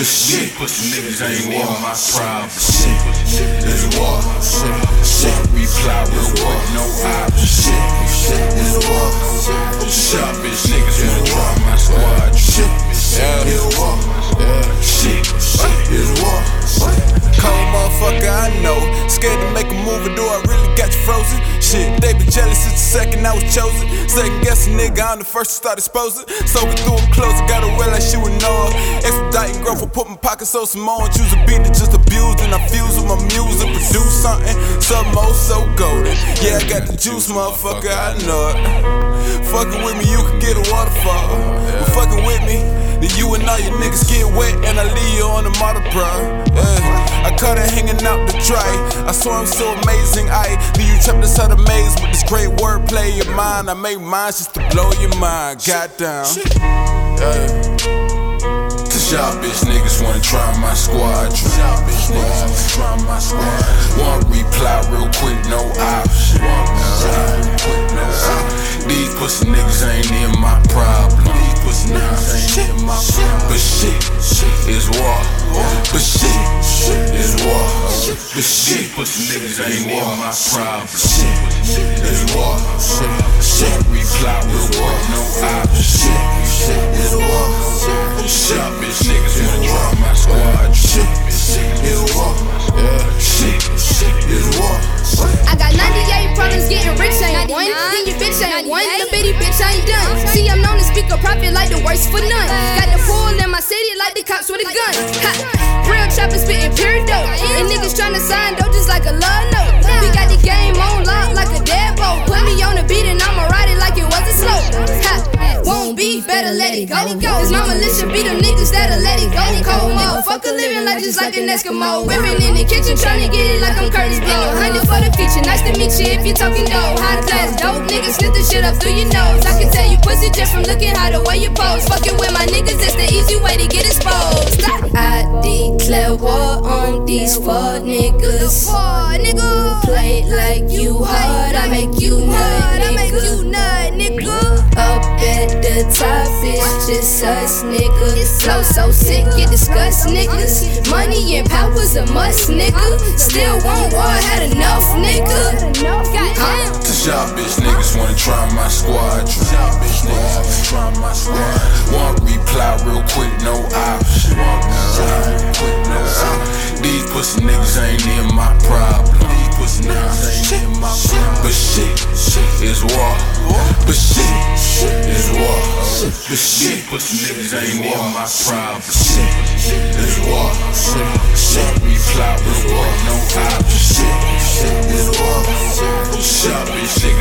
Shit, niggas ain't in my problem. Shit, is war. Shit, reply real quick, no option. Shit, is war. Shop bitch niggas wanna try my squad. Shit, is war. Shit, is war. Cold motherfucker, I know. Scared to make a move, or do I really got you frozen? Shit, they been jealous since the second I was chosen. Second guess nigga, I'm the first to start exposing. So we threw him close, got like she would know. Expediting growth, I put my pockets so Simone. Choose a beat that just abused, and I fuse with my music. Produce something, something oh so golden. Yeah, I got the juice, motherfucker, I know it. Fucking with me, you can get a waterfall. But fucking with me, then you and all your niggas get wet, and I leave you on the martyr prime. Yeah. I cut her hanging out the dry. I swear I'm so amazing. I leave you trapped inside a maze with this great wordplay of mine. I make mine just to blow your mind. Goddamn. Yeah. Shop bitch niggas wanna try my squad. Shop bitch niggas wanna try my squad. Want reply real quick, no option. Quick, no option. These pussy niggas ain't in my problem. These pussy niggas ain't in my problem. But shit is war. But shit is war. But shit pussy niggas ain't in my problem. Shit is war. Shit reply real quick, no option. Shit is war. Bitch niggas wanna try my squad. Shit is war. Shit is war. I got 98 problems getting rich, ain't one. Then your bitch ain't one. The bitty bitch ain't done. See, I'm known to speak a profit like the worst for none. Got the pool in my city like the cops with a gun. Ha. Real choppers spitting pure dope. Won't better let it go. Cause my militia be them niggas that'll let it go. Cold motherfucker living life just like an Eskimo. Whipping in the kitchen trying to get it like I'm Kurtis Blow. Hundred for the feature, nice to meet you if you're talking dough. High class dope niggas slip the shit up through your nose. I can tell you pussy just from looking how the way you pose. Fucking with my niggas, that's the easy way to get exposed. I declare war on these fuck niggas. Play like you hard, I make you nut, I make you nut, nigga. At the top, it's just us, nigga. Flow so sick, you disgust niggas. Money and power's a must, nigga. Still won't war, had enough, nigga. War. But shit pussy niggas ain't in my problem. Shit is war. Shit reply real quick, no option. Shit is war. Shop bitch niggas